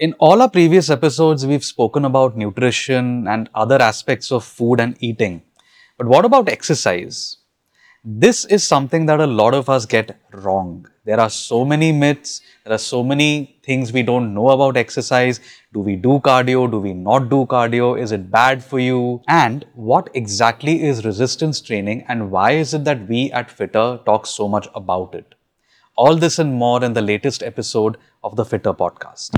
In all our previous episodes, we've spoken about nutrition and other aspects of food and eating. But what about exercise? This is something that a lot of us get wrong. There are so many myths, there are so many things we don't know about exercise. Do we do cardio? Do we not do cardio? Is it bad for you? And what exactly is resistance training and why is it that we at Fittr talk so much about it? All this and more in the latest episode of the Fittr podcast.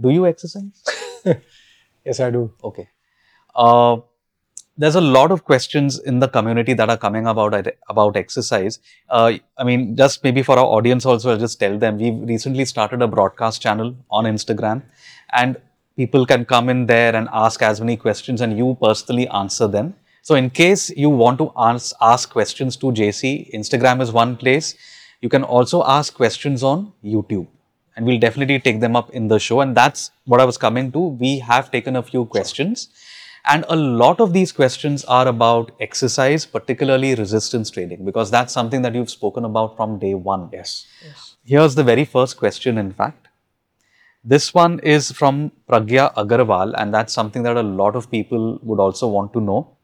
Do you exercise? Yes, I do. Okay. Uh, there's a lot of questions in the community that are coming about about exercise. Uh, I mean, just maybe for our audience also, I'll just tell them we've recently started a broadcast channel on Instagram, and people can come in there and ask as many questions, and you personally answer them. So, in case you want to ask, ask questions to JC, Instagram is one place. You can also ask questions on YouTube and we'll definitely take them up in the show. And that's what I was coming to. We have taken a few questions, and a lot of these questions are about exercise, particularly resistance training, because that's something that you've spoken about from day one. Yes. yes. Here's the very first question, in fact. This one is from Pragya Agarwal, and that's something that a lot of people would also want to know.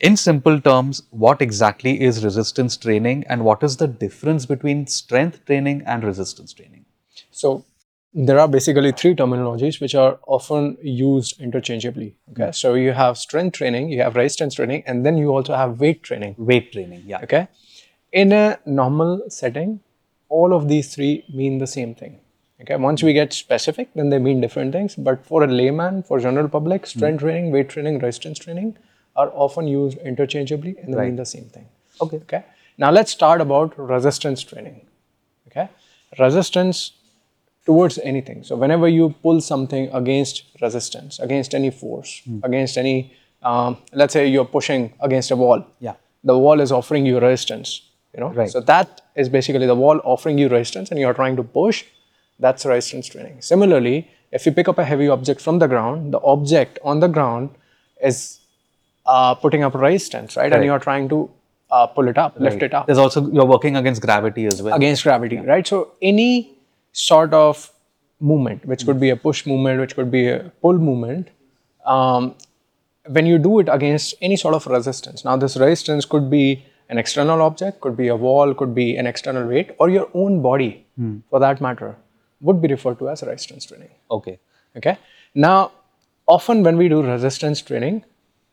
In simple terms, what exactly is resistance training, and what is the difference between strength training and resistance training? So there are basically three terminologies which are often used interchangeably. Okay. So you have strength training, you have resistance training, and then you also have weight training. Weight training, yeah. Okay. In a normal setting, all of these three mean the same thing. Okay. Once we get specific, then they mean different things. But for a layman, for general public, strength training, weight training, resistance training are often used interchangeably and they Right. mean the same thing. Okay. Okay. Now let's start about resistance training. Okay. Resistance towards anything. So whenever you pull something against resistance, against any force, Hmm. against any, um, let's say you're pushing against a wall. Yeah. The wall is offering you resistance. You know. Right. So that is basically the wall offering you resistance, and you're trying to push. That's resistance training. Similarly, if you pick up a heavy object from the ground, the object on the ground is uh, putting up resistance, right? And you're trying to uh, pull it up, lift it up There's also you're working against gravity as well. against gravity, right? So any sort of movement, which could be a push movement, which could be a pull movement, um, when you do it against any sort of resistance. Now, this resistance could be an external object, could be a wall, could be an external weight, or your own body, for that matter, would be referred to as resistance training. Okay. Okay. Now, often when we do resistance training,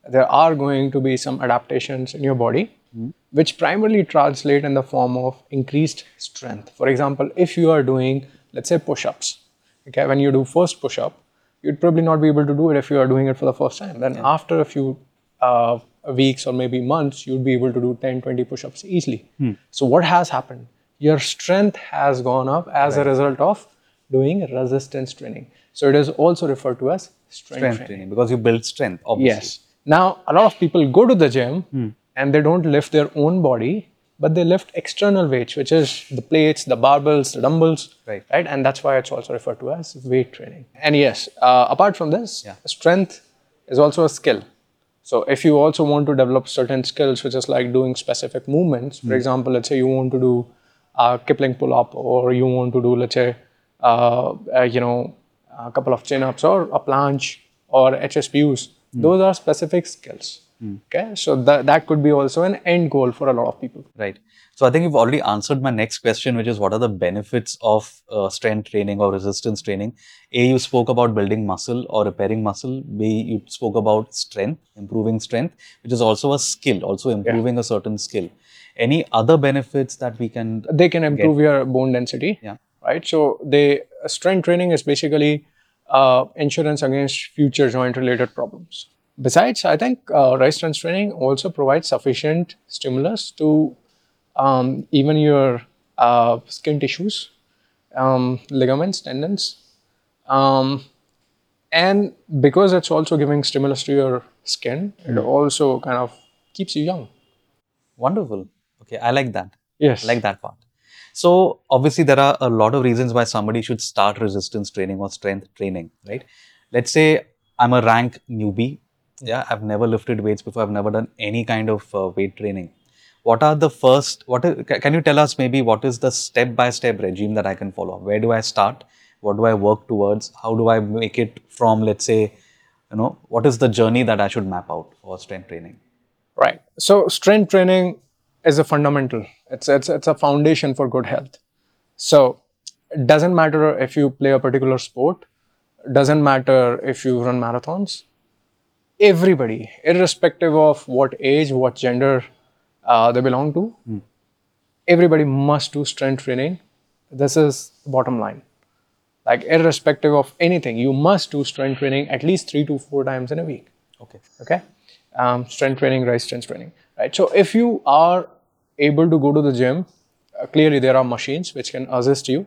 there are going to be some adaptations in your body, which primarily translate in the form of increased strength. For example, if you are doing, let's say, push ups, okay, when you do first push up, you'd probably not be able to do it if you are doing it for the first time. Then, after a few uh, weeks or maybe months, you'd be able to do 10, 20 push ups easily. So, what has happened? Your strength has gone up as a result of doing resistance training. So, it is also referred to as strength, Strength training. training because you build strength, obviously. Yes. Now, a lot of people go to the gym and they don't lift their own body, but they lift external weights, which is the plates, the barbells, the dumbbells. Right. Right. And that's why it's also referred to as weight training. And yes, uh, apart from this, Yeah. strength is also a skill. So if you also want to develop certain skills, which is like doing specific movements, for example, let's say you want to do a kipping pull-up, or you want to do, let's say, Uh, uh, you know, a couple of chin-ups, or a planche, or HSPUs. Hmm. Those are specific skills. Hmm. Okay, so that that could be also an end goal for a lot of people. Right. So I think you've already answered my next question, which is what are the benefits of uh, strength training or resistance training? A, you spoke about building muscle or repairing muscle. B, you spoke about strength, improving strength, which is also a skill, also improving a certain skill. Any other benefits that we can? they can improve your bone density. Yeah. Right. So the strength training is basically uh, insurance against future joint related problems. Besides, I think uh, resistance training also provides sufficient stimulus to um, even your uh, skin tissues, um, ligaments, tendons, um, and because it's also giving stimulus to your skin, it also kind of keeps you young. Wonderful. Okay, I like that. Yes. I like that part. So obviously there are a lot of reasons why somebody should start resistance training or strength training, right? Let's say I'm a rank newbie Yeah, I've never lifted weights before. I've never done any kind of uh, weight training. What are the first? What is, can you tell us maybe what is the step-by-step regime that I can follow? Where do I start? What do I work towards? How do I make it from, let's say, you know, what is the journey that I should map out for strength training? Right. So strength training is a fundamental. It's it's it's a foundation for good health. So it doesn't matter if you play a particular sport, it doesn't matter if you run marathons. Everybody, irrespective of what age, what gender uh, they belong to, everybody must do strength training. This is the bottom line. Like irrespective of anything, you must do strength training at least three to four times in a week Okay. okay um, strength training right strength training right so if you are able to go to the gym uh, clearly there are machines which can assist you.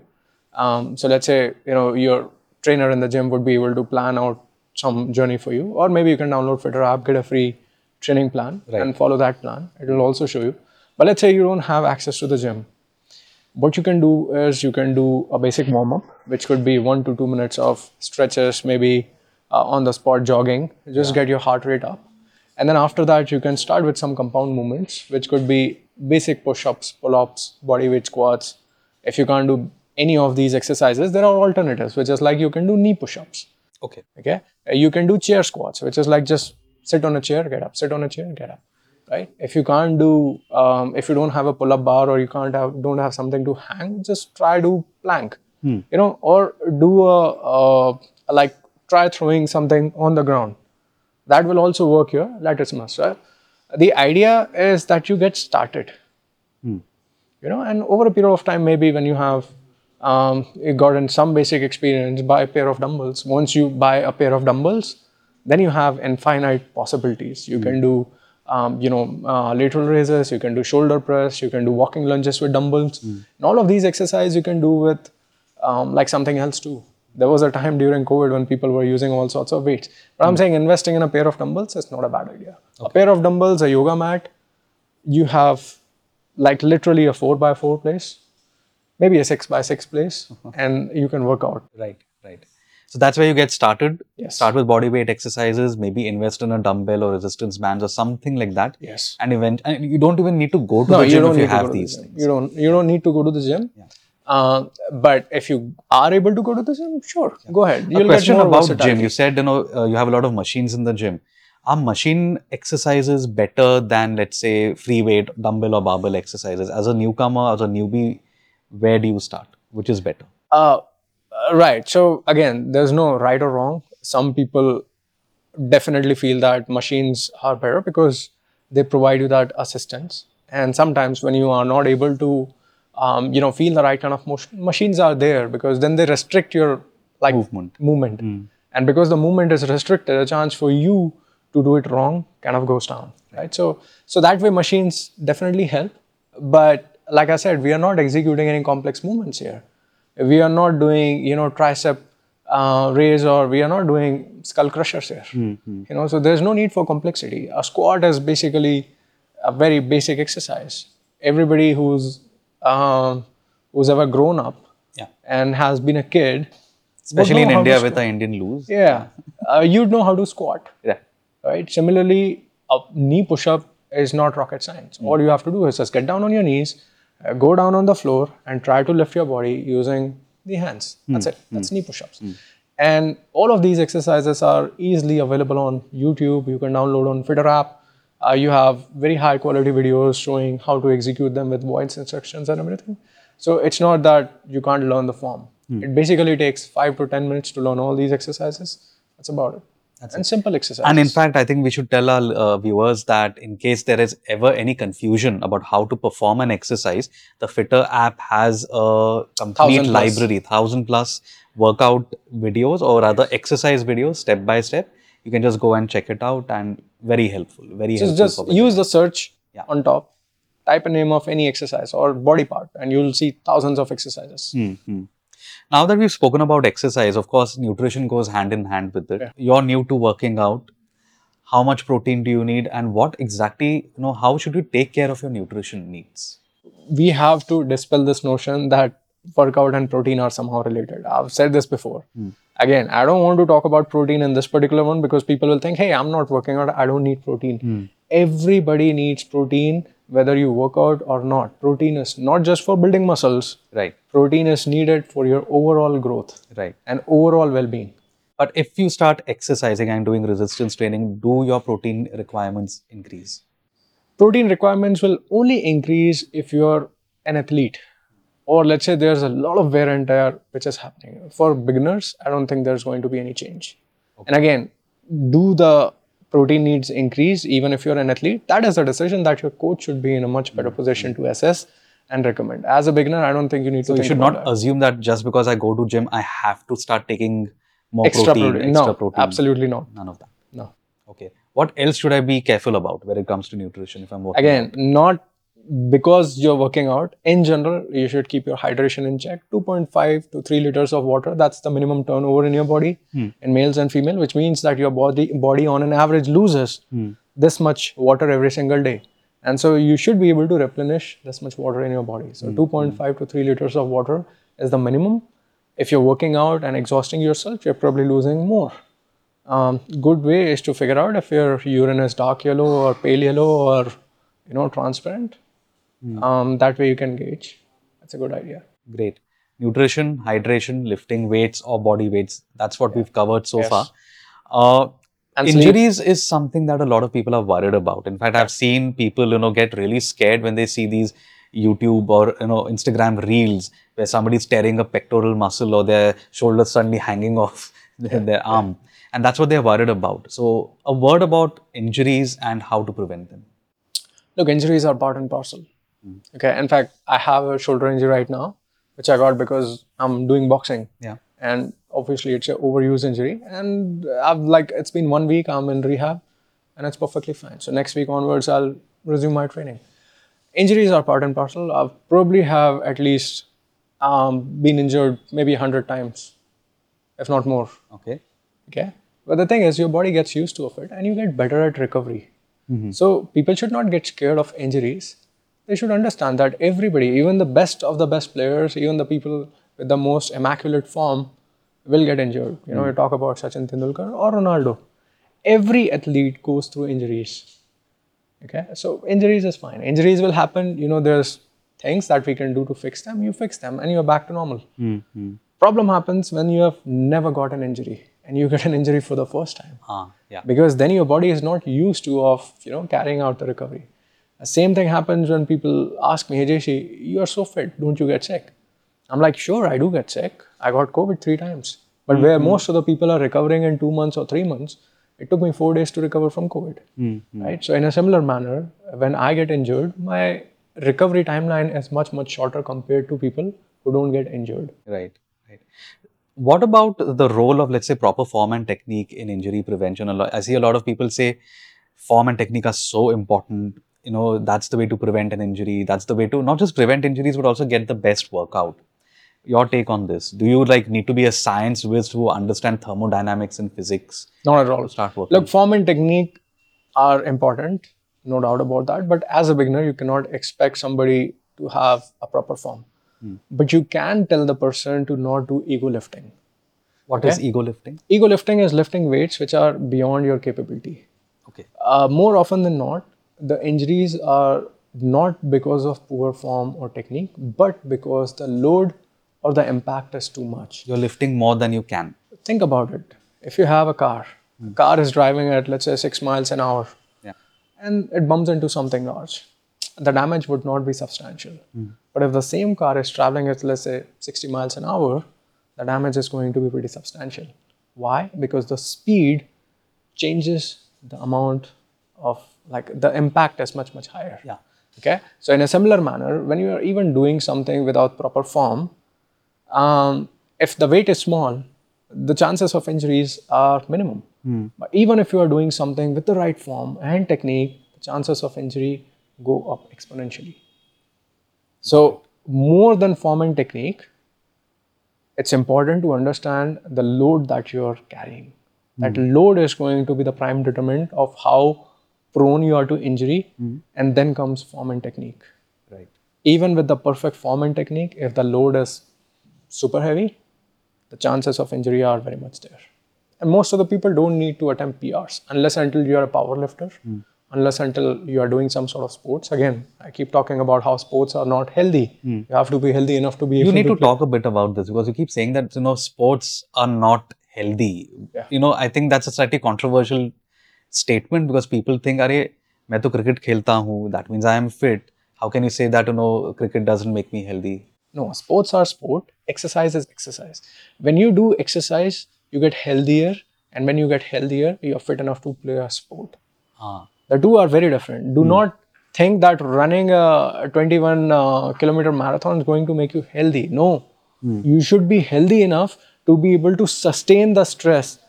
Um, so let's say you know your trainer in the gym would be able to plan out some journey for you or maybe you can download Fittr app get a free training plan and follow that plan. It will also show you. But let's say you don't have access to the gym. What you can do is you can do a basic warm up, which could be one to two minutes of stretches, maybe uh, on the spot jogging, just get your heart rate up. And then after that, you can start with some compound movements, which could be basic push ups, pull ups, body weight squats. If you can't do any of these exercises, there are alternatives, which is like you can do knee push ups. Okay. Okay. You can do chair squats, which is like just sit on a chair, get up, sit on a chair, get up. Right. If you can't do, um, if you don't have a pull-up bar or you can't have, don't have something to hang, just try to plank. Hmm. You know, or do a, a like try throwing something on the ground. That will also work here. Latissimus. Right? The idea is that you get started. You know and over a period of time maybe when you have um, gotten some basic experience buy a pair of dumbbells. Once you buy a pair of dumbbells then you have infinite possibilities. You can do um, you know uh, lateral raises you can do shoulder press you can do walking lunges with dumbbells. And all of these exercises you can do with um, like something else too there was a time during covid when people were using all sorts of weights but i'm hmm. saying investing in a pair of dumbbells is not a bad idea a pair of dumbbells a yoga mat you have like literally a four by four place, maybe a six by six place, uh-huh. and you can work out. Right, right. So that's where you get started. Yes. Start with body weight exercises, maybe invest in a dumbbell or resistance bands or something like that. Yes. And event and you don't even need to go to No, the you don't if need you have the these gym. things. You don't. You don't need to go to the gym. Uh, but if you are able to go to the gym, sure, go ahead. A You'll question get about gym. You said you know uh, you have a lot of machines in the gym. Are machine exercises better than let's say free weight dumbbell or barbell exercises? As a newcomer, as a newbie, where do you start? Which is better? Uh, right. So again, there's no right or wrong. Some people definitely feel that machines are better because they provide you that assistance. And sometimes when you are not able to, um, you know, feel the right kind of motion, machines are there because then they restrict your like Movement. movement. And because the movement is restricted, a chance for you to do it wrong kind of goes down, right? So, so that way machines definitely help. But like I said, we are not executing any complex movements here. We are not doing, you know, tricep uh, raise or we are not doing skull crushers here. You know, so there's no need for complexity. A squat is basically a very basic exercise. Everybody who's um, who's ever grown up Yeah. and has been a kid, Especially in know how to India with the Indian loose. Yeah, uh, you'd know how to squat, Yeah. right? Similarly, a knee push-up is not rocket science. All you have to do is just get down on your knees, uh, go down on the floor, and try to lift your body using the hands. That's it. That's knee push-ups. And all of these exercises are easily available on YouTube. You can download on Fittr app. Uh, you have very high quality videos showing how to execute them with voice instructions and everything. So it's not that you can't learn the form. It basically takes five to ten minutes to learn all these exercises. That's about it. That's and simple exercises. And in fact, I think we should tell our uh, viewers that in case there is ever any confusion about how to perform an exercise, the Fittr app has a complete Thousand plus. library, thousand plus workout videos or rather exercise videos, step by step. You can just go and check it out, and very helpful. Very just helpful. just use the search Yeah. on top, type a name of any exercise or body part, and you'll see thousands of exercises. Mhm. Now that we've spoken about exercise, of course, nutrition goes hand in hand with it. You're new to working out. How much protein do you need, and what exactly, you know, how should you take care of your nutrition needs? We have to dispel this notion that workout and protein are somehow related. I've said this before. Hmm. Again, I don't want to talk about protein in this particular one because people will think, hey, I'm not working out, I don't need protein. Hmm. Everybody needs protein, whether you work out or not. Protein is not just for building muscles, Right. protein is needed for your overall growth Right. and overall well being. But if you start exercising and doing resistance training, do your protein requirements increase? protein requirements will only increase if you're an athlete or let's say there's a lot of wear and tear which is happening for beginners i don't think there's going to be any change and again do the protein needs increase even if you're an athlete that is a decision that your coach should be in a much better mm-hmm. position to assess and recommend as a beginner i don't think you need So to you should not that. assume that just because I go to gym, I have to start taking more extra protein, protein extra no protein. absolutely not None of that. no Okay. What else should I be careful about when it comes to nutrition if I'm working? again not because you're working out in general you should keep your hydration in check. 2.5 to 3 liters of water that's the minimum turnover in your body hmm. in males and female which means that your body body on an average loses hmm. this much water every single day. And so you should be able to replenish this much water in your body. So hmm. 2.5 to 3 liters of water is the minimum. If you're working out and exhausting yourself you're probably losing more. Um, good way is to figure out if your urine is dark yellow or pale yellow or you know transparent um, that way you can gauge that's a good idea Great. Nutrition, hydration, lifting weights or body weights. That's what we've covered so Yes. far. Uh, And sleep. injuries is something that a lot of people are worried about. In fact, I've seen people, you know, get really scared when they see these YouTube or you know Instagram reels where somebody's tearing a pectoral muscle or their shoulder suddenly hanging off their, their arm, and that's what they're worried about. So, a word about injuries and how to prevent them. look injuries are part and parcel okay in fact i have a shoulder injury right now which i got because i'm doing boxing. Yeah. and obviously it's an overuse injury. And i've like it's been one week i'm in rehab and it's perfectly fine. So next week onwards i'll resume my training. Injuries are part and parcel. I've probably have at least um, been injured maybe 100 times if not more. Okay. okay? But the thing is your body gets used to it and you get better at recovery. So people should not get scared of injuries they should understand that everybody even the best of the best players even the people with the most immaculate form will get injured. You know hmm. you talk about sachin tendulkar or ronaldo. Every athlete goes through injuries. Okay? So injuries is fine. Injuries will happen. You know there's things that we can do to fix them. You fix them and you're back to normal. Hmm, hmm. Problem happens when you have never got an injury and you get an injury for the first time. Ah, yeah. because then your body is not used to of you know carrying out the recovery same thing happens when people ask me hey JC, you are so fit. Don't you get sick? I'm like sure i do get sick. I got covid three times. But where mm-hmm. most of the people are recovering in two months or three months it took me four days to recover from covid. Mm-hmm. Right? So in a similar manner when i get injured my recovery timeline is much much shorter compared to people who don't get injured. Right, right. What about the role of, let's say, proper form and technique in injury prevention? I see a lot of people say form and technique are so important. You know, that's the way to prevent an injury. That's the way to not just prevent injuries, but also get the best workout. Your take on this? Do you like need to be a science whiz to understand thermodynamics and physics not at all start working? Look, form and technique are important, no doubt about that. But as a beginner, you cannot expect somebody to have a proper form. But you can tell the person to not do ego lifting. what is ego lifting? Ego lifting is lifting weights which are beyond your capability. Okay. Uh, more often than not, the injuries are not because of poor form or technique, but because the load or the impact is too much. You're lifting more than you can. Think about it. If you have a car, a car is driving at let's say six miles an hour, Yeah. and it bumps into something large, the damage would not be substantial. Hmm. But if the same car is traveling at let's say 60 miles an hour, the damage is going to be pretty substantial. Why? Because the speed changes the amount of like the impact is much much higher. Yeah. Okay. So in a similar manner, when you are even doing something without proper form, um, if the weight is small, the chances of injuries are minimum. But even if you are doing something with the right form and technique, the chances of injury go up exponentially. So more than form and technique, it's important to understand the load that you are carrying. That load is going to be the prime determinant of how prone you are to injury, hmm. and then comes form and technique Right. even with the perfect form and technique, if the load is super heavy, the chances of injury are very much there. And most of the people don't need to attempt PRs unless until you are a power lifter, hmm. unless until you are doing some sort of sports. Again, I keep talking about how sports are not healthy. Hmm. You have to be healthy enough to be You need to to talk a bit about this because you keep saying that you know sports are not healthy. Yeah. You know, I think that's a slightly controversial statement because people think, "अरे मैं तो cricket खेलता हूँ, that means I am fit." How can you say that you know cricket doesn't make me healthy? No, sports are sport. Exercise is exercise. When you do exercise, you get healthier, and when you get healthier, you're fit enough to play a sport. Ah, The two are very different. Do not think that running a 21 uh, kilometer marathon is going to make you healthy. No, you should be healthy enough to be able to sustain the stress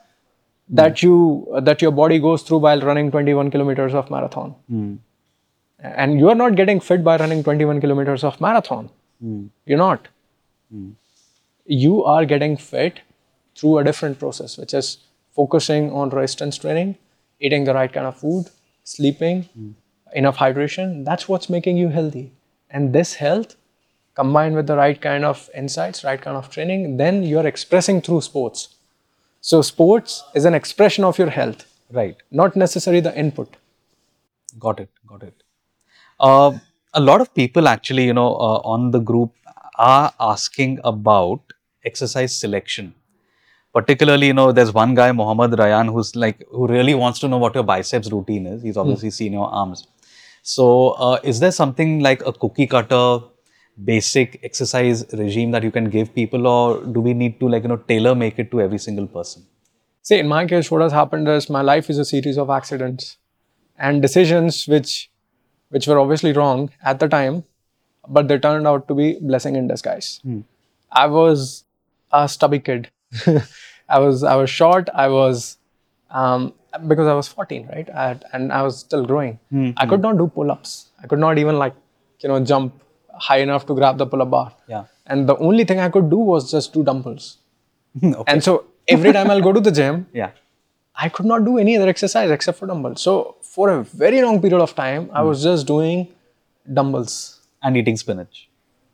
Hmm. that you that your body goes through while running 21 kilometers of marathon. Hmm. And you are not getting fit by running 21 kilometers of marathon. Hmm. You're not. You are getting fit through a different process, which is focusing on resistance training, eating the right kind of food, sleeping, enough hydration. That's what's making you healthy. And this health, combined with the right kind of insights, right kind of training, then you're expressing through sports. So, sports is an expression of your health, right. not necessarily the input. Got it. Got it. Uh, a lot of people actually, you know, uh, on the group are asking about exercise selection. Particularly, you know, there's one guy, Mohammad Rayan, who's like, who really wants to know what your biceps routine is. He's obviously seen your arms. So, uh, is there something like a cookie cutter, basic exercise regime that you can give people, or do we need to, like, you know, tailor make it to every single person? See, in my case, what has happened is my life is a series of accidents and decisions which which were obviously wrong at the time, but they turned out to be blessing in disguise. Hmm. I was a stubby kid. I was I was short. I was um, because I was 14, right? I had, and I was still growing. Hmm. I could hmm. not do pull-ups. I could not even like you know jump high enough to grab the pull-up bar. Yeah. And the only thing I could do was just do dumbbells. okay. And so every time I'll go to the gym, yeah. I could not do any other exercise except for dumbbells. So for a very long period of time, I was hmm. just doing dumbbells. And eating spinach.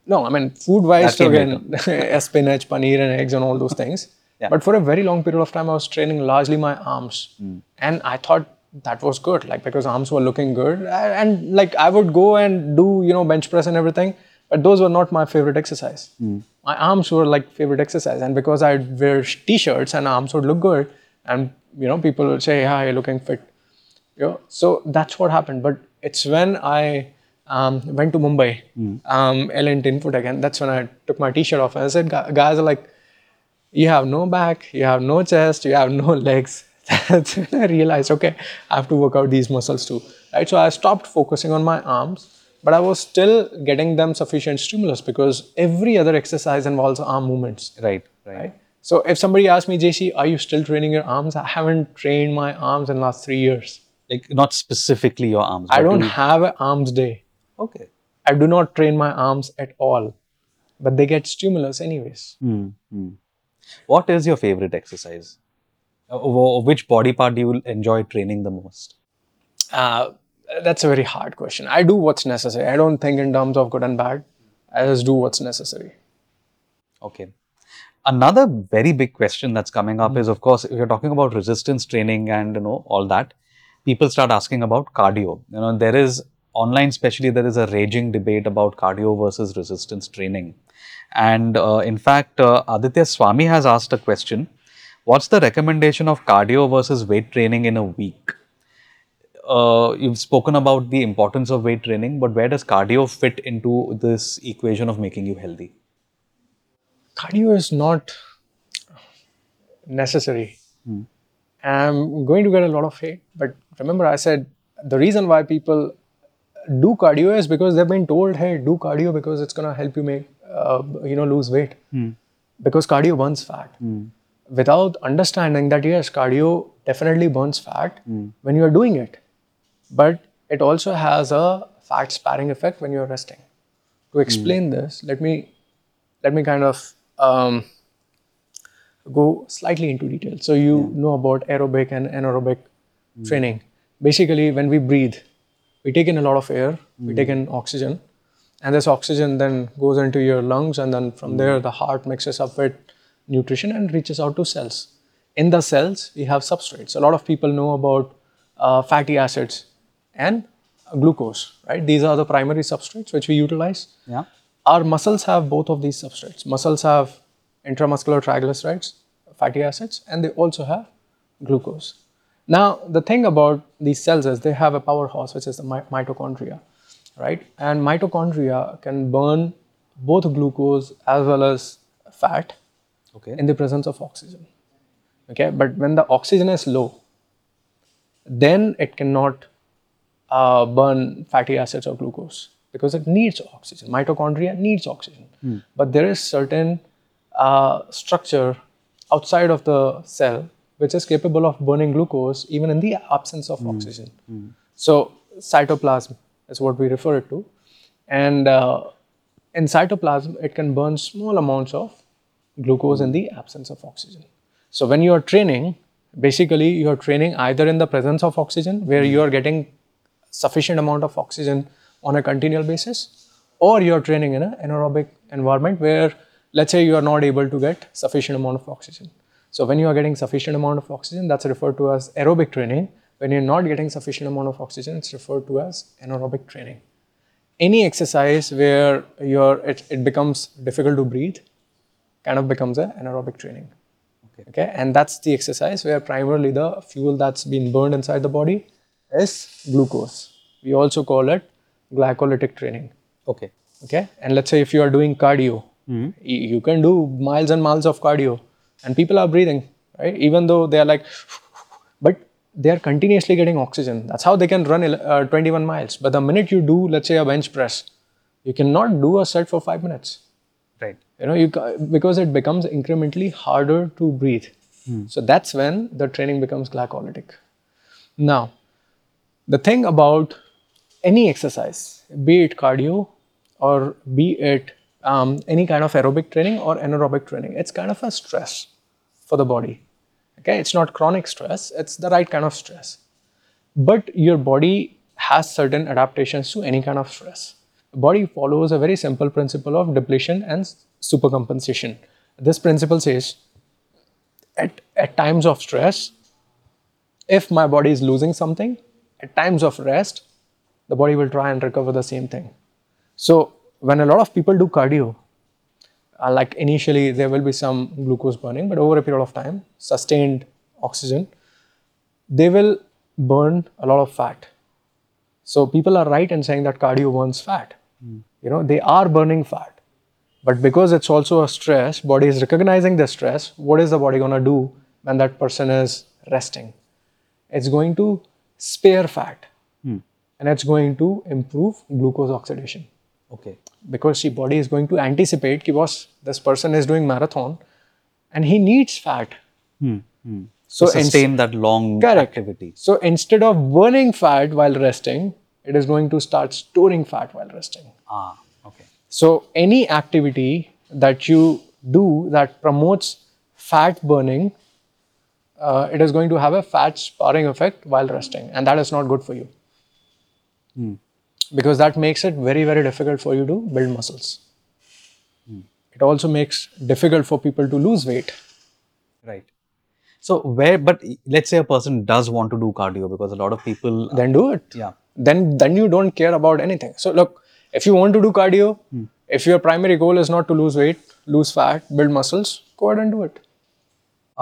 No, I mean food wise, That so again, spinach, paneer, and eggs, and all those things. Yeah. But for a very long period of time, I was training largely my arms, hmm. and I thought that was good, like because arms were looking good, and like I would go and do you know bench press and everything, but those were not my favorite exercise. My arms were like favorite exercise, and because I wear t-shirts and arms would look good, and you know people would say, "Yeah, you're looking fit." You know, so that's what happened. But it's when I um, went to Mumbai, um, Ellen Tinfoot again. That's when I took my t-shirt off and I said, guys are like, you have no back, you have no chest, you have no legs. That's when I realized, okay, I have to work out these muscles too. Right. So I stopped focusing on my arms, but I was still getting them sufficient stimulus because every other exercise involves arm movements Right. Right. right? So if somebody asks me, JC, are you still training your arms? I haven't trained my arms in last three years. Like not specifically your arms. I don't you- have an arms day. Okay. I do not train my arms at all, but they get stimulus anyways. Hmm, hmm. What is your favorite exercise? Wh- which body part do you enjoy training the most? Uh, that's a very hard question. I do what's necessary. I don't think in terms of good and bad. I just do what's necessary. Okay. Another very big question that's coming up is, of course, if you're talking about resistance training and you know all that, people start asking about cardio. You know, there is online, especially, there is a raging debate about cardio versus resistance training. And uh, in fact, uh, Aditya Swami has asked a question: What's the recommendation of cardio versus weight training in a week? Uh, you've spoken about the importance of weight training, but where does cardio fit into this equation of making you healthy? cardio is not necessary. I'm going to get a lot of hate, but remember, I said the reason why people do cardio is because they've been told, "Hey, do cardio because it's gonna help you make, uh, you know, lose weight." Because cardio burns fat. Without understanding that yes, cardio definitely burns fat hmm. when you are doing it, but it also has a fat sparing effect when you are resting. To hmm. explain this, let me let me kind of um, go slightly into detail. So you know about aerobic and anaerobic hmm. training. Basically, when we breathe, we take in a lot of air, we take in oxygen, and this oxygen then goes into your lungs and then from there the heart mixes up with nutrition and reaches out to cells. In the cells we have substrates. A lot of people know about uh, fatty acids and glucose right? These are the primary substrates which we utilize. Yeah. our muscles have both of these substrates. Muscles have intramuscular triglycerides fatty acids and they also have glucose. Now the thing about these cells is they have a powerhouse which is the mi- mitochondria right? And mitochondria can burn both glucose as well as fat Okay. in the presence of oxygen. Okay? But when the oxygen is low then it cannot uh, burn fatty acids or glucose because it needs oxygen. Mitochondria needs oxygen. But there is certain uh, structure outside of the cell which is capable of burning glucose even in the absence of oxygen. So cytoplasm is what we refer it to. And uh, in cytoplasm it can burn small amounts of glucose in the absence of oxygen. So when you are training, basically you are training either in the presence of oxygen where you are getting sufficient amount of oxygen on a continual basis or you are training in an anaerobic environment where let's say you are not able to get sufficient amount of oxygen. So when you are getting sufficient amount of oxygen that's referred to as aerobic training. When you're not getting sufficient amount of oxygen it's referred to as anaerobic training any exercise where your it, it becomes difficult to breathe kind of becomes an anaerobic training. Okay. okay? And that's the exercise where primarily the fuel that's been burned inside the body is glucose. We also call it glycolytic training. Okay. okay? And let's say if you are doing cardio y- you can do miles and miles of cardio. And people are breathing right? Even though they are like but they are continuously getting oxygen. That's how they can run uh, 21 miles. But the minute you do let's say a bench press you cannot do a set for 5 minutes. Right. You know you because it becomes incrementally harder to breathe. So that's when the training becomes glycolytic. Now the thing about any exercise be it cardio or be it um, any kind of aerobic training or anaerobic training it's kind of a stress for the body. Okay? It's not chronic stress it's the right kind of stress. But your body has certain adaptations to any kind of stress. Body follows a very simple principle of depletion and supercompensation. This principle says at, at times of stress, if my body is losing something, at times of rest, the body will try and recover the same thing. So, when a lot of people do cardio, uh, like initially there will be some glucose burning, but over a period of time, sustained oxygen, they will burn a lot of fat. So people are right in saying that cardio burns fat. You know, they are burning fat. But because it's also a stress, body is recognizing the stress, what is the body gonna do when that person is resting? It's going to spare fat hmm. and it's going to improve glucose oxidation Okay. because the body is going to anticipate कि boss this person is doing marathon and he needs fat hmm. Hmm. So so ins- sustain that long Correct. activity. so instead of burning fat while resting it is going to start storing fat while resting Ah. So any activity that you do that promotes fat burning uh, it is going to have a fat sparring effect while resting and that is not good for you because that makes it very very difficult for you to build muscles it also makes difficult for people to lose weight Right. So where, but let's say a person does want to do cardio because a lot of people. then do it yeah. then then you don't care about anything so look if you want to do cardio if your primary goal is not to lose weight lose fat build muscles go ahead and do it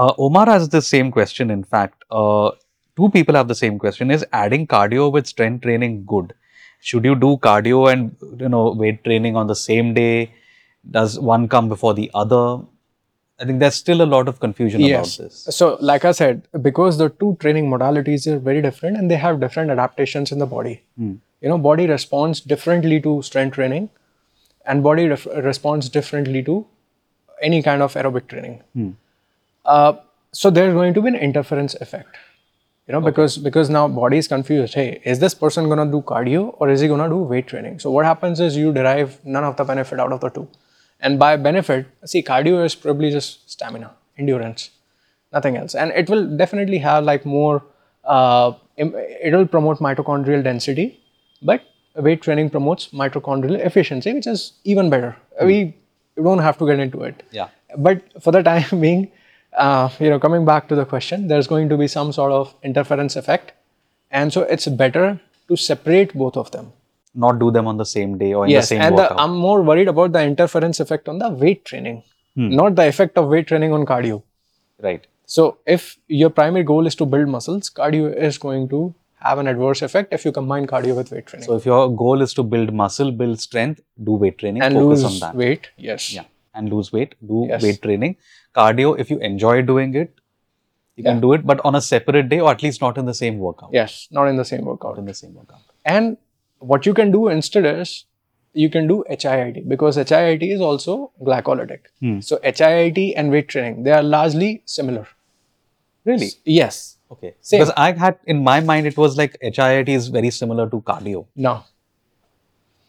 Uh, Omar has the same question. In fact, uh, two people have the same question: Is adding cardio with strength training good? Should you do cardio and you know weight training on the same day? Does one come before the other? I think there's still a lot of confusion about this. So, like I said, because the two training modalities are very different and they have different adaptations in the body. You know, body responds differently to strength training, and body ref- responds differently to any kind of aerobic training. Uh, so there's going to be an interference effect. You know, because because now body is confused. Hey, is this person gonna do cardio or is he gonna do weight training? So what happens is you derive none of the benefit out of the two. And by benefit, see, cardio is probably just stamina, endurance, nothing else. And it will definitely have like more. Uh, it will promote mitochondrial density, but weight training promotes mitochondrial efficiency, which is even better. We don't have to get into it. Yeah. But for the time being, uh, you know, coming back to the question, there's going to be some sort of interference effect, and so it's better to separate both of them. Not do them on the same day or in the same and the, workout. I'm more worried about the interference effect on the weight training, Hmm. not the effect of weight training on cardio. right. So if your primary goal is to build muscles, cardio is going to have an adverse effect if you combine cardio with weight training So if your goal is to build muscle, build strength, do weight training, and focus lose on that. weight. Yes. Yeah. And lose weight, do Yes. weight training. Cardio, if you enjoy doing it, you can do it, but on a separate day or at least not in the same workout. Yes, not in the same Not workout. in the same workout. And what you can do instead is you can do HIIT because HIIT is also glycolytic. Hmm. So HIIT and weight training they are largely similar. Really? Yes. Okay. Same. Because I had in my mind it was like HIIT is very similar to cardio. No.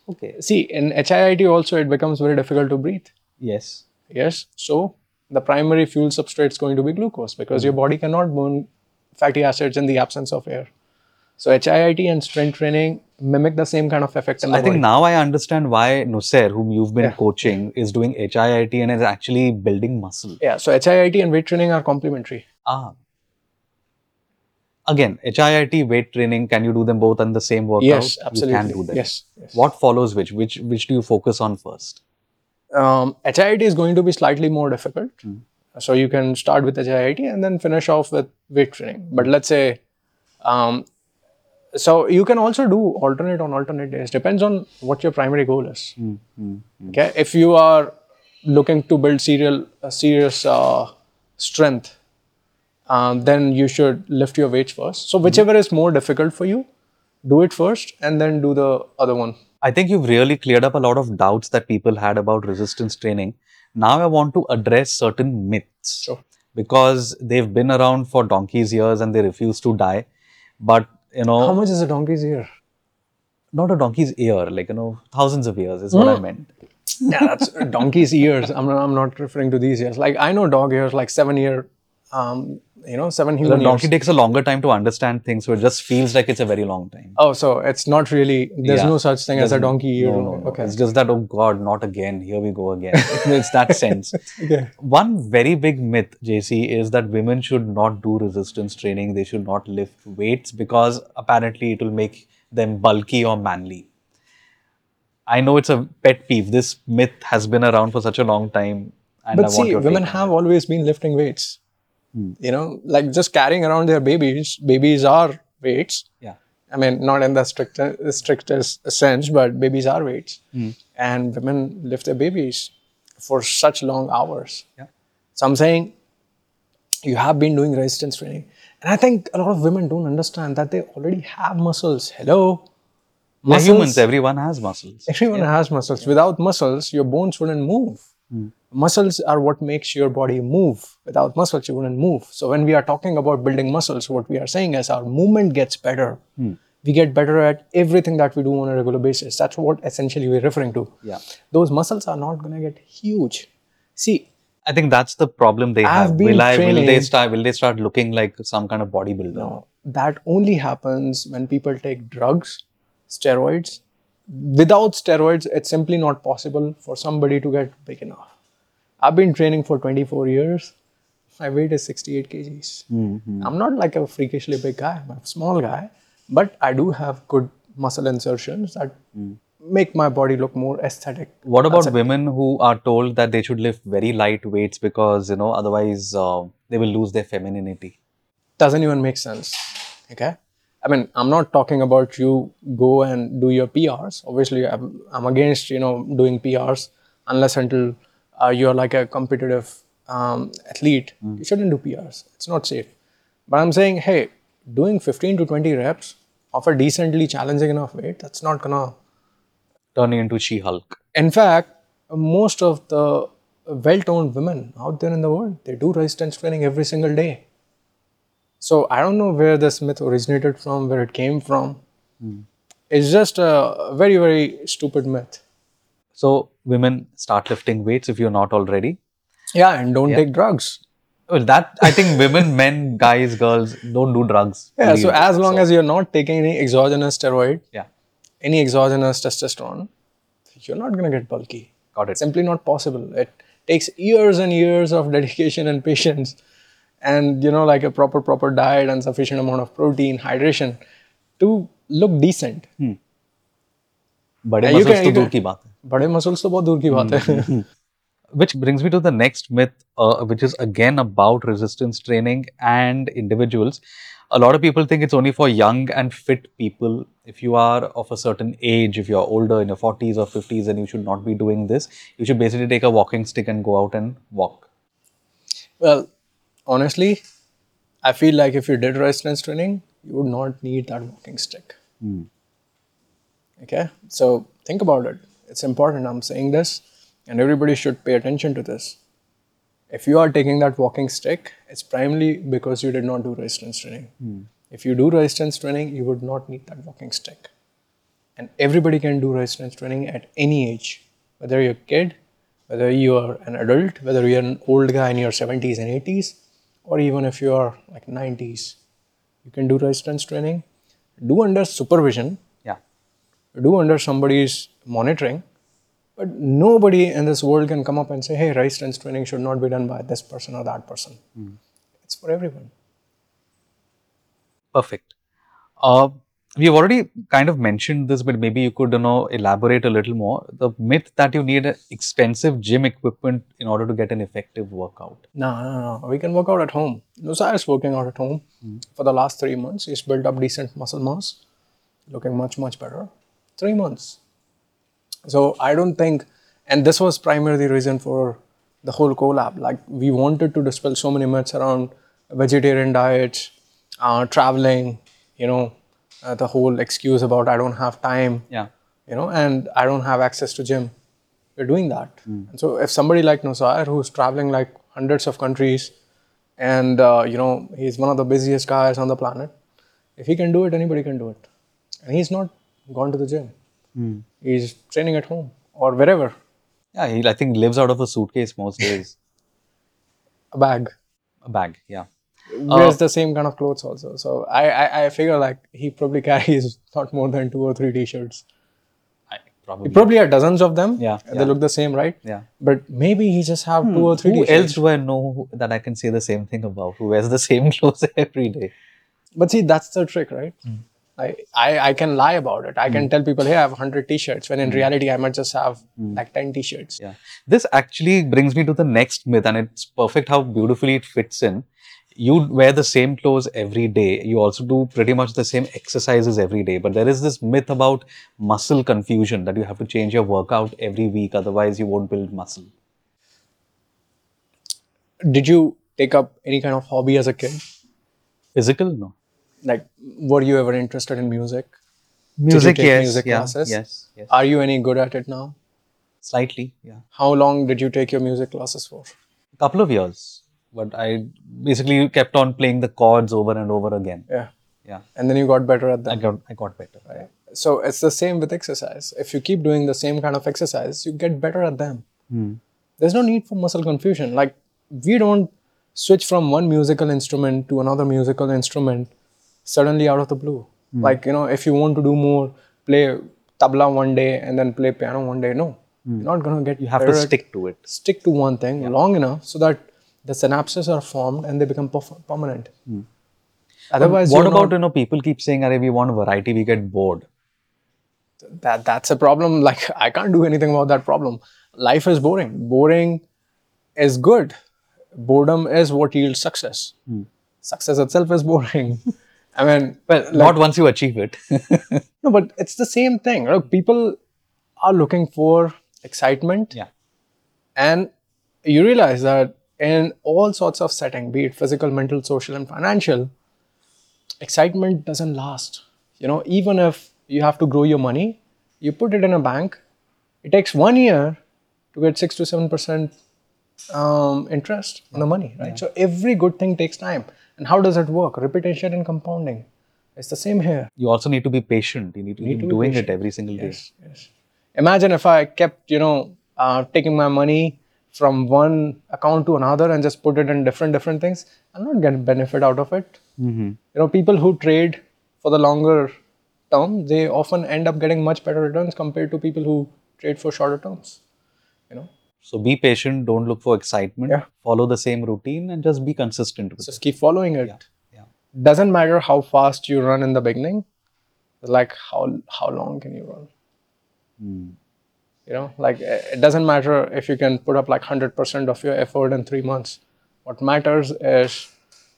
Okay. See, in HIIT also it becomes very difficult to breathe. Yes. Yes. So the primary fuel substrate is going to be glucose because your body cannot burn fatty acids in the absence of air. So HIIT and strength training mimic the same kind of effect in the I think body. now I understand why Nusser, whom you've been Yeah. coaching, is doing HIIT and is actually building muscle. Yeah. So HIIT and weight training are complementary. Ah. Again, HIIT weight training, can you do them both on the same workout? Yes, absolutely. You can do them. Yes. yes. What follows which? Which which do you focus on first? Um, HIIT is going to be slightly more difficult. Hmm. So you can start with HIIT and then finish off with weight training. But let's say, um, so you can also do alternate on alternate days. Depends on what your primary goal is. Hmm, Okay, if you are looking to build serial, uh, serious uh, strength, um, then you should lift your weights first. So whichever is more difficult for you, do it first and then do the other one. I think you've really cleared up a lot of doubts that people had about resistance training. Now I want to address certain myths Sure. because they've been around for donkey's years and they refuse to die. But you know, How much is a donkey's ear? not a donkey's ear, like you know, thousands of years is what I Hmm. meant. yeah, that's donkey's ears. I'm not, I'm not referring to these ears. Like I know dog ears, like seven year, um, you know, seven The human donkey years. takes a longer time to understand things, so it just feels like it's a very long time. Oh, so it's not really. There's Yeah. no such thing as a donkey. No, no, no. Okay. It's just that, oh God, not again. Here we go again. it's that sense. Okay. One very big myth, JC, is that women should not do resistance training. They should not lift weights because apparently it will make them bulky or manly. I know it's a pet peeve. This myth has been around for such a long time. And But see, women have always been lifting weights. Hmm. You know, like just carrying around their babies. Babies are weights. Yeah. I mean, not in the strict, strictest sense, but babies are weights. Hmm. And women lift their babies for such long hours. Yeah. So I'm saying you have been doing resistance training. And I think a lot of women don't understand that they already have muscles. Hello. We're humans, everyone has muscles. Everyone has muscles. Without muscles, your bones wouldn't move. Hmm. Muscles are what makes your body move. Without muscles, you wouldn't move. So when we are talking about building muscles, what we are saying is our movement gets better. Hmm. We get better at everything that we do on a regular basis. That's what essentially we're referring to. Yeah. Those muscles are not going to get huge. See, I think that's the problem they I've have. Will, I, will they start? Will they start looking like some kind of bodybuilder? No, that only happens when people take drugs, steroids. Without steroids, it's simply not possible for somebody to get big enough. I've been training for 24 years. My weight is 68 kgs. Mm-hmm. I'm not like a freakishly big guy, I'm a small guy, but I do have good muscle insertions that make my body look more aesthetic. What about women who are told that they should lift very light weights because you know otherwise uh, they will lose their femininity? doesn't even make sense. Okay. I mean, I'm not talking about you go and do your PRs. Obviously, I'm, I'm against you know doing PRs unless until uh, you're like a competitive um, athlete. You shouldn't do PRs. It's not safe. But I'm saying, hey, doing 15 to 20 reps of a decently challenging enough weight, that's not gonna. Turning into She-Hulk. In fact, most of the well-toned women out there in the world, they do resistance training every single day. So I don't know where this myth originated from, where it came from. Hmm. It's just a very, very stupid myth. So women start lifting weights if you're not already. Yeah, and don't take drugs. Well, that I think women, men, guys, girls don't do drugs. Yeah, so as long as you're not taking any exogenous steroid, yeah, any exogenous testosterone, you're not going to get bulky. Got it. Simply not possible. It takes years and years of dedication and patience and you know like a proper proper diet and sufficient amount of protein hydration to look decent बड़े you muscles can- तो you दूर can- की बात है. बड़े muscles तो बहुत दूर की बात है Which brings me to the next myth, uh, which is again about resistance training and individuals. A lot of people think it's only for young and fit people. If you are of a certain age, if you are older in your 40s or 50s, then you should not be doing this. You should basically take a walking stick and go out and walk. well honestly i feel like if you did resistance training you would not need that walking stick. Hmm. Okay? So think about it. It's important i'm saying this and everybody should pay attention to this. If you are taking that walking stick it's primarily because you did not do resistance training. Hmm. If you do resistance training you would not need that walking stick. And everybody can do resistance training at any age whether you're a kid whether you are an adult whether you're an old guy in your 70s and 80s or even if you are like 90s you can do resistance training. Do under supervision. Yeah. do under somebody's monitoring. But nobody in this world can come up and say hey resistance training should not be done by this person or that person. It's for everyone. Perfect. Uh, we've already kind of mentioned this, but maybe you could, you know, elaborate a little more. The myth that you need expensive gym equipment in order to get an effective workout. No, no, no. We can work out at home. Nuseir is working out at home for the last three months. He's built up decent muscle mass, looking much, much better. Three months. So I don't think, and this was primarily the reason for the whole collab. Like we wanted to dispel so many myths around vegetarian diets, uh, traveling, you know, uh, the whole excuse about I don't have time Yeah. you know, and I don't have access to gym. We're doing that. And so if somebody like Nuseir, who's traveling like hundreds of countries, and uh, you know he's one of the busiest guys on the planet, if he can do it, anybody can do it. And he's not gone to the gym. He's training at home or wherever. Yeah, he, I think, lives out of a suitcase most days. A bag. a bag, yeah. Wears uh, the same kind of clothes also. So I, I I figure like he probably carries not more than two or three t-shirts. I, probably. He probably had dozens of them. Yeah, They yeah. look the same, right? Yeah. But maybe he just have two hmm. or three Who t-shirts. else do I know that I can say the same thing about? Who wears the same clothes every day? But see, that's the trick, right? Hmm. I, I, I can lie about it. I can hmm. tell people, hey, I have 100 t shirts, when in reality, I might just have like 10 t shirts. Yeah. This actually brings me to the next myth, and it's perfect how beautifully it fits in. You wear the same clothes every day. You also do pretty much the same exercises every day. But there is this myth about muscle confusion that you have to change your workout every week, otherwise, you won't build muscle. Did you take up any kind of hobby as a kid? Physical? No. Like, were you ever interested in music? Music, yes. music yeah, classes? Yes. Yes. Are you any good at it now? Slightly. Yeah. How long did you take your music classes for? A couple of years. But I basically kept on playing the chords over and over again. Yeah. Yeah. And then you got better at that. I got I got better. Right? So it's the same with exercise. If you keep doing the same kind of exercise, you get better at them. Hmm. There's no need for muscle confusion. Like we don't switch from one musical instrument to another musical instrument suddenly out of the blue. Hmm. Like you know, if you want to do more, play tabla one day and then play piano one day. No, hmm. you're not gonna get. You have to stick to it. stick to one thing long enough so that the synapses are formed and they become perf- permanent. Hmm. Otherwise, what about not- you know people keep saying, "Arey, we want variety." We get bored. that that's a problem like i can't do anything about that problem life is boring boring is good boredom is what yields success hmm. success itself is boring i mean Well, not once you achieve it. no but it's the same thing look people are looking for excitement yeah. and you realize that in all sorts of setting be it physical mental social and financial excitement doesn't last. You know even if you have to grow your money you put it in a bank it takes one year to get 6 to 7 percent um, interest on the money right? So every good thing takes time. And how does it work? Repetition and compounding. It's the same here. You also need to be patient. You need to keep to be doing it every single day. Yes, yes. Imagine if I kept, you know, uh, taking my money from one account to another and just put it in different different things. I'm not getting benefit out of it. Mm-hmm. You know, people who trade for the longer term, they often end up getting much better returns compared to people who trade for shorter terms. You know, So be patient, don't look for excitement, Yeah. follow the same routine and just be consistent with it. just keep following it. Yeah. Doesn't matter how fast you run in the beginning, like how how long can you run? Hmm. You know, like eh, it doesn't matter if you can put up like hundred percent of your effort in three months. What matters is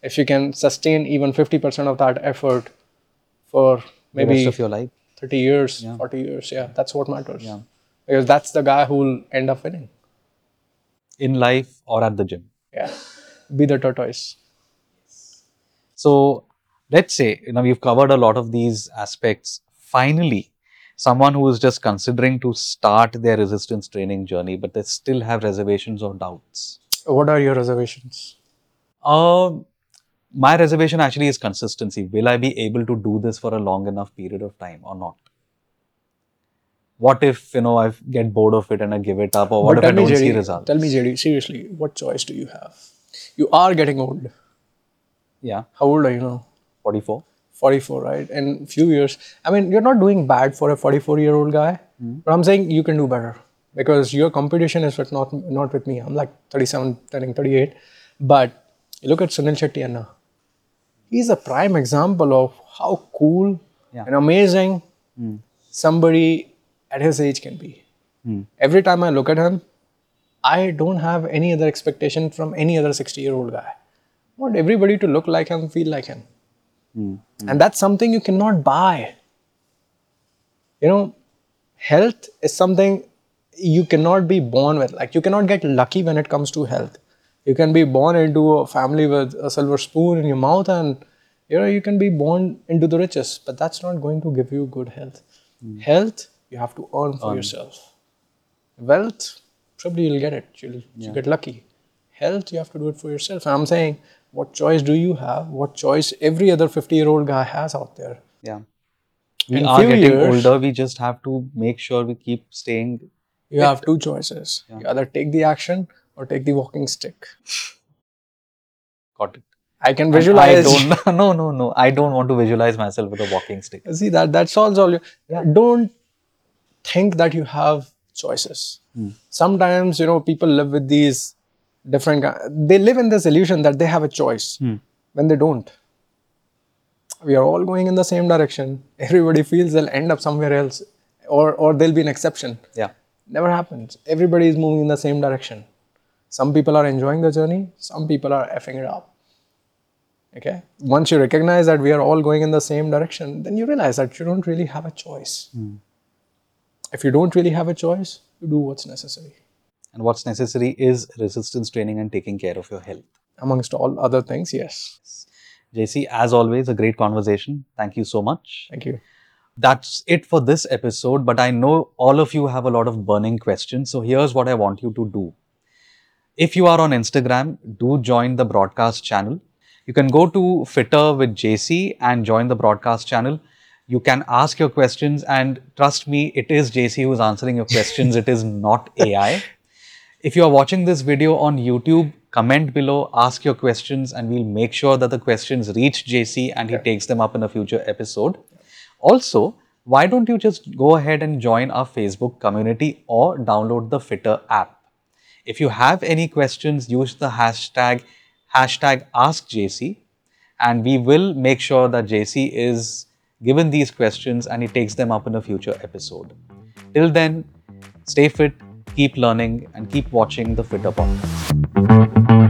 if you can sustain even fifty percent of that effort for The maybe rest of your life. 30 years, Yeah. 40 years. Yeah, that's what matters. Yeah. Because that's the guy who will end up winning. In life or at the gym. Yeah. Be the tortoise. So let's say, you know, we've covered a lot of these aspects. Finally, someone who is just considering to start their resistance training journey, but they still have reservations or doubts. What are your reservations? Uh, my reservation actually is consistency. Will I be able to do this for a long enough period of time or not? What if, you know, I get bored of it and I give it up or what But if I tell me, don't see JD, results? Tell me, JD, seriously, what choice do you have? You are getting old. Yeah, How old are you now? 44. 44, right? In few years, I mean, you're not doing bad for a 44 year old guy, hmm. but I'm saying you can do better because your competition is with not not with me. I'm like 37, turning 38, but you look at Sunil Shetty Anna. Uh, he's a prime example of how cool Yeah. and amazing hmm. somebody at his age can be. Hmm. Every time I look at him, I don't have any other expectation from any other 60 year old guy. I want everybody to look like him, feel like him. Mm, mm. And that's something you cannot buy. You know, health is something you cannot be born with. Like, you cannot get lucky when it comes to health. You can be born into a family with a silver spoon in your mouth, and you know, you can be born into the riches, but that's not going to give you good health. Mm. Health, you have to earn for yourself. Wealth, probably you'll get it. You'll, you get lucky. Health, you have to do it for yourself. And I'm saying, what choice do you have? What choice every other 50 year old guy has out there? Yeah. We In are getting years- older. We just have to make sure we keep staying. You have two choices. You either take the action or take the walking stick. Got it. I can And visualize. I don't. No, no, no. I don't want to visualize myself with a walking stick. See that that solves all your. Don't think that you have choices. Hmm. Sometimes you know people live with these different. They live in this illusion that they have a choice hmm. when they don't. We are all going in the same direction. Everybody feels they'll end up somewhere else, or or there'll be an exception. Yeah. Never happens. Everybody is moving in the same direction. Some people are enjoying the journey, some people are effing it up. Okay? Once you recognize that we are all going in the same direction, then you realize that you don't really have a choice. Hmm. If you don't really have a choice, you do what's necessary. And what's necessary is resistance training and taking care of your health. Amongst all other things, yes. JC, as always, a great conversation. Thank you so much. Thank you. That's it for this episode, but I know all of you have a lot of burning questions. So here's what I want you to do. If you are on Instagram, do join the broadcast channel. You can go to Fittr with JC and join the broadcast channel. You can ask your questions, and trust me, it is JC who's answering your questions. it is not AI. If you are watching this video on YouTube, comment below, ask your questions, and we'll make sure that the questions reach JC and he takes them up in a future episode. Also, why don't you just go ahead and join our Facebook community or download the Fittr app? If you have any questions, use the hashtag hashtag AskJC and we will make sure that JC is given these questions and he takes them up in a future episode. Till then, stay fit, keep learning, and keep watching the Fittr podcast.